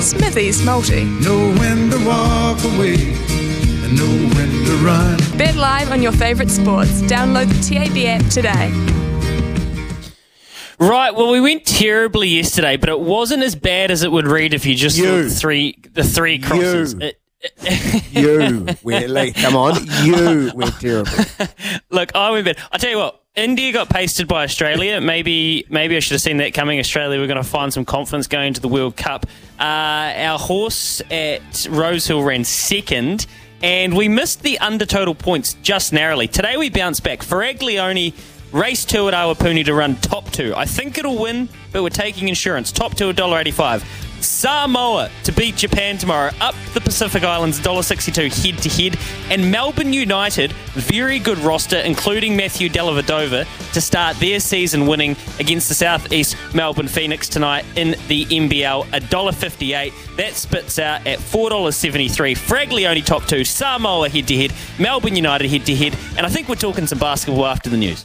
Smithy's Multi. know when to walk away, and know when to run. Bet live on your favourite sports. Download the TAB app today. Right, well, we went terribly yesterday, but it wasn't as bad as it would read if you just saw the three the three crosses. You. It- You went like, come on, you went terrible. look, I went bad. I tell you what, India got pasted by Australia. Maybe maybe I should have seen that coming. Australia, we're going to find some confidence going to the World Cup. Uh, our horse at Rosehill ran second. And we missed the under total points just narrowly. Today we bounced back. Faraglione race two at Awapuni to run top two. I think it'll win, but we're taking insurance. Top two, $1.85. Samoa to beat Japan tomorrow, up the Pacific Islands, $1.62 head to head. And Melbourne United, very good roster, including Matthew Dellavedova, to start their season winning against the Southeast Melbourne Phoenix tonight in the NBL, $1.58. That spits out at $4.73. Faraglione top two, Samoa head to head, Melbourne United head to head. And I think we're talking some basketball after the news.